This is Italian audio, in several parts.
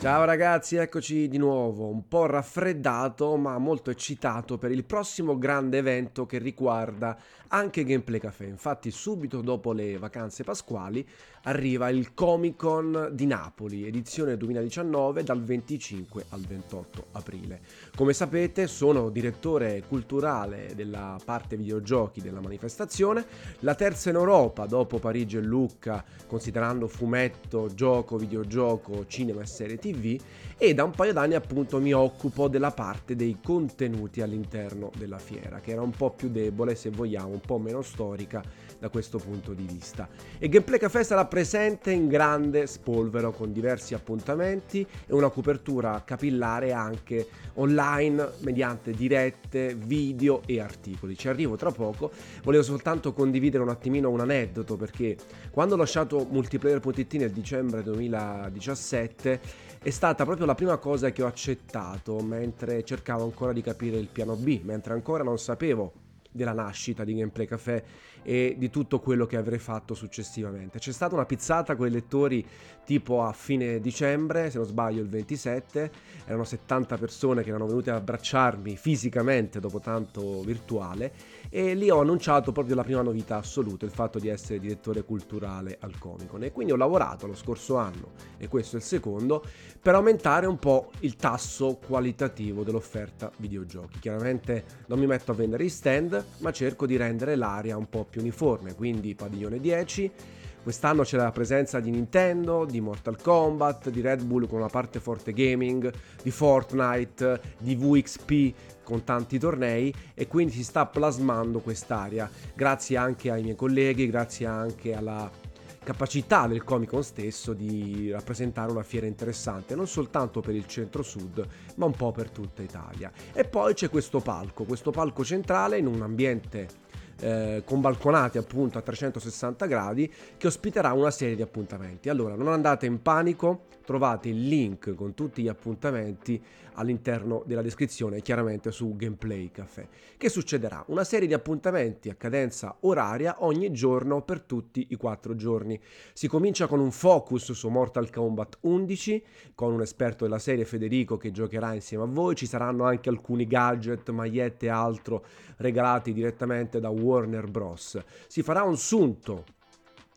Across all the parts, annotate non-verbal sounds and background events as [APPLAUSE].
Ciao ragazzi, eccoci di nuovo, un po' raffreddato ma molto eccitato per il prossimo grande evento che riguarda anche Gameplay Café. Infatti subito dopo le vacanze pasquali arriva il Comic Con di Napoli, edizione 2019 dal 25 al 28 aprile. Come sapete sono direttore culturale della parte videogiochi della manifestazione, la terza in Europa dopo Parigi e Lucca, considerando fumetto, gioco, videogioco, cinema e serie TV TV e da un paio d'anni appunto mi occupo della parte dei contenuti all'interno della fiera, che era un po' più debole, se vogliamo, un po' meno storica da questo punto di vista. E Gameplay Café sarà presente in grande spolvero con diversi appuntamenti e una copertura capillare anche online mediante dirette, video e articoli. Ci arrivo tra poco, volevo soltanto condividere un attimino un aneddoto perché quando ho lasciato multiplayer.it nel dicembre 2017 è stata proprio la prima cosa che ho accettato mentre cercavo ancora di capire il piano B, mentre ancora non sapevo della nascita di Gameplay Café e di tutto quello che avrei fatto successivamente. C'è stata una pizzata con i lettori tipo a fine dicembre, se non sbaglio il 27, erano 70 persone che erano venute ad abbracciarmi fisicamente dopo tanto virtuale e lì ho annunciato proprio la prima novità assoluta, il fatto di essere direttore culturale al Comicon e quindi ho lavorato lo scorso anno e questo è il secondo per aumentare un po' il tasso qualitativo dell'offerta videogiochi. Chiaramente non mi metto a vendere i stand, ma cerco di rendere l'area un po' più uniforme, quindi padiglione 10 Quest'anno c'è la presenza di Nintendo, di Mortal Kombat, di Red Bull con una parte forte gaming, di Fortnite, di VXP con tanti tornei e quindi si sta plasmando quest'area grazie anche ai miei colleghi, grazie anche alla capacità del Comic Con stesso di rappresentare una fiera interessante non soltanto per il centro-sud ma un po' per tutta Italia. E poi c'è questo palco, questo palco centrale in un ambiente eh, con balconate appunto a 360 gradi che ospiterà una serie di appuntamenti. Allora non andate in panico, trovate il link con tutti gli appuntamenti all'interno della descrizione, chiaramente su Gameplay Café. Che succederà? Una serie di appuntamenti a cadenza oraria ogni giorno per tutti i quattro giorni. Si comincia con un focus su Mortal Kombat 11 con un esperto della serie Federico che giocherà insieme a voi. Ci saranno anche alcuni gadget, magliette e altro regalati direttamente da Warner Bros. Si farà un sunto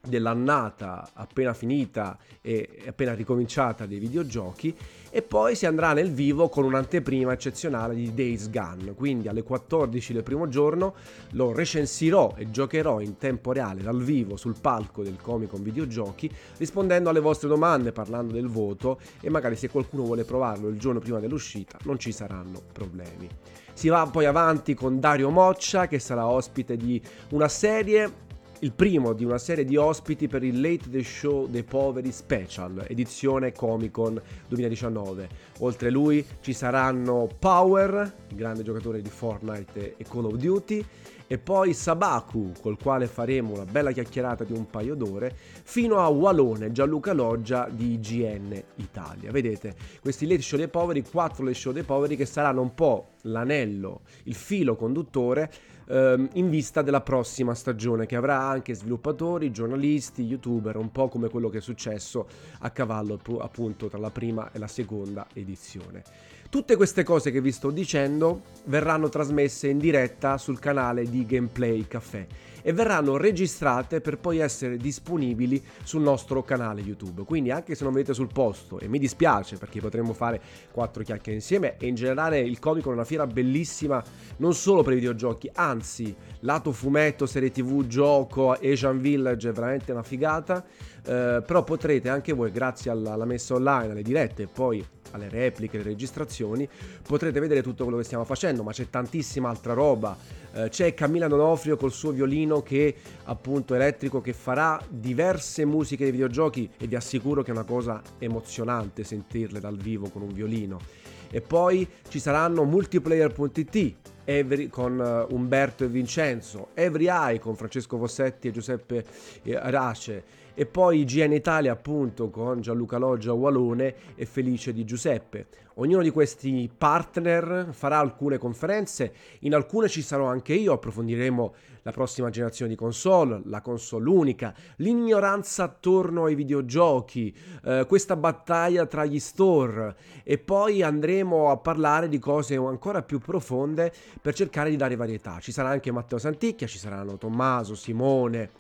dell'annata appena finita e appena ricominciata dei videogiochi e poi si andrà nel vivo con un'anteprima eccezionale di Days Gone. Quindi alle 14 del primo giorno lo recensirò e giocherò in tempo reale dal vivo sul palco del Comic Con Videogiochi rispondendo alle vostre domande parlando del voto e magari se qualcuno vuole provarlo il giorno prima dell'uscita non ci saranno problemi. Si va poi avanti con Dario Moccia che sarà ospite di una serie il primo di una serie di ospiti per il Late The Show dei Poveri Special, edizione Comic Con 2019. Oltre lui ci saranno Power, grande giocatore di Fortnite e Call of Duty, e poi Sabaku, col quale faremo una bella chiacchierata di un paio d'ore, fino a Walone, Gianluca Loggia di IGN Italia. Vedete, questi late show dei poveri, quattro late show dei poveri che saranno un po' l'anello, il filo conduttore ehm, in vista della prossima stagione che avrà anche sviluppatori, giornalisti, youtuber, un po' come quello che è successo a cavallo appunto tra la prima e la seconda edizione. Tutte queste cose che vi sto dicendo verranno trasmesse in diretta sul canale di Gameplay Café e verranno registrate per poi essere disponibili sul nostro canale YouTube. Quindi anche se non vedete sul posto, e mi dispiace perché potremmo fare quattro chiacchiere insieme e in generale il comico è una fiera bellissima non solo per i videogiochi, anzi lato fumetto, serie tv, gioco, Asian Village è veramente una figata, eh, però potrete anche voi grazie alla, alla messa online, alle dirette e poi alle repliche, alle registrazioni, potrete vedere tutto quello che stiamo facendo, ma c'è tantissima altra roba. Eh, c'è Camilla Donofrio col suo violino che appunto elettrico che farà diverse musiche dei videogiochi e vi assicuro che è una cosa emozionante sentirle dal vivo con un violino. E poi ci saranno multiplayer.it Every, con uh, Umberto e Vincenzo, Every Eye con Francesco Vossetti e Giuseppe Race e poi IGN Italia appunto con Gianluca Loggia Walone e Felice di Giuseppe. Ognuno di questi partner farà alcune conferenze, in alcune ci sarò anche io, approfondiremo la prossima generazione di console, la console unica, l'ignoranza attorno ai videogiochi, eh, questa battaglia tra gli store e poi andremo a parlare di cose ancora più profonde per cercare di dare varietà. Ci sarà anche Matteo Santicchia, ci saranno Tommaso, Simone,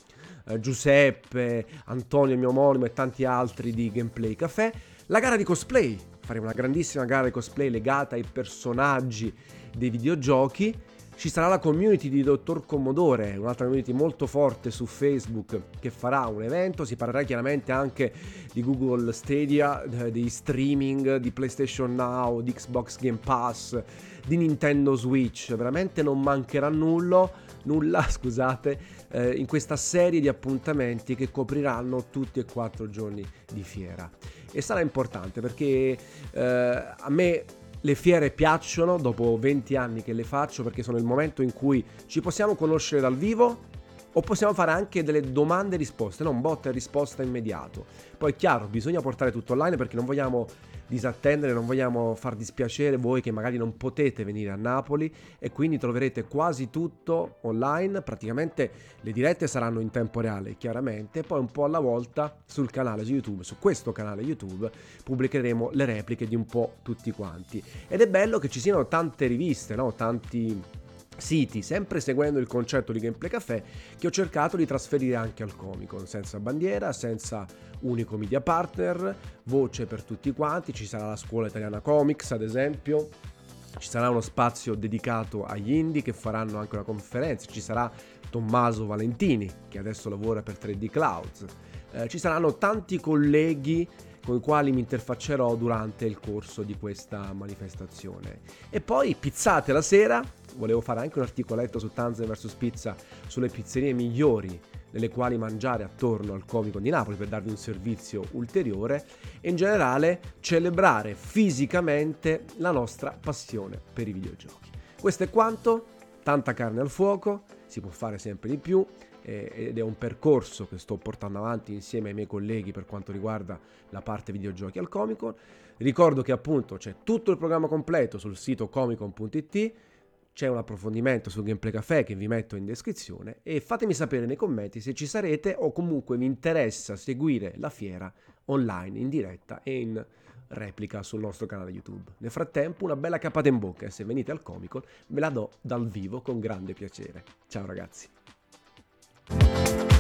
eh, Giuseppe, Antonio mio omonimo e tanti altri di Gameplay Café. La gara di cosplay, faremo una grandissima gara di cosplay legata ai personaggi dei videogiochi ci sarà la community di Dottor Commodore, un'altra community molto forte su Facebook che farà un evento, si parlerà chiaramente anche di Google Stadia, eh, di streaming, di PlayStation Now, di Xbox Game Pass, di Nintendo Switch, veramente non mancherà nulla, nulla [LAUGHS] scusate, eh, in questa serie di appuntamenti che copriranno tutti e quattro giorni di fiera. E sarà importante perché eh, a me le fiere piacciono dopo 20 anni che le faccio perché sono il momento in cui ci possiamo conoscere dal vivo o possiamo fare anche delle domande e risposte, non botta e risposta immediato. Poi è chiaro, bisogna portare tutto online perché non vogliamo disattendere, non vogliamo far dispiacere voi che magari non potete venire a Napoli e quindi troverete quasi tutto online, praticamente le dirette saranno in tempo reale chiaramente, poi un po' alla volta sul canale YouTube, su questo canale YouTube pubblicheremo le repliche di un po' tutti quanti. Ed è bello che ci siano tante riviste, no? tanti siti, sempre seguendo il concetto di Gameplay Café, che ho cercato di trasferire anche al Comicon, senza bandiera, senza unico media partner, voce per tutti quanti, ci sarà la scuola italiana comics ad esempio, ci sarà uno spazio dedicato agli indie che faranno anche una conferenza, ci sarà Tommaso Valentini che adesso lavora per 3D Clouds, eh, ci saranno tanti colleghi con i quali mi interfaccerò durante il corso di questa manifestazione. E poi pizzate la sera, volevo fare anche un articoletto su Tanzania vs Pizza sulle pizzerie migliori nelle quali mangiare attorno al Comico di Napoli per darvi un servizio ulteriore e in generale celebrare fisicamente la nostra passione per i videogiochi. Questo è quanto, tanta carne al fuoco, si può fare sempre di più ed è un percorso che sto portando avanti insieme ai miei colleghi per quanto riguarda la parte videogiochi al Comic Con. Ricordo che appunto c'è tutto il programma completo sul sito comicon.it, c'è un approfondimento sul Gameplay Café che vi metto in descrizione e fatemi sapere nei commenti se ci sarete o comunque vi interessa seguire la fiera online in diretta e in replica sul nostro canale YouTube. Nel frattempo una bella capata in bocca e se venite al Comic Con ve la do dal vivo con grande piacere. Ciao ragazzi. Thank you